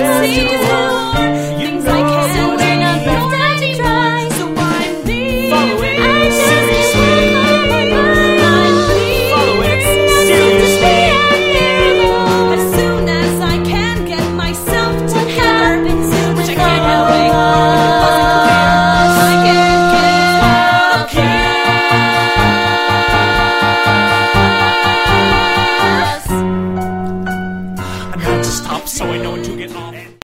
season. stop so I know when to get off.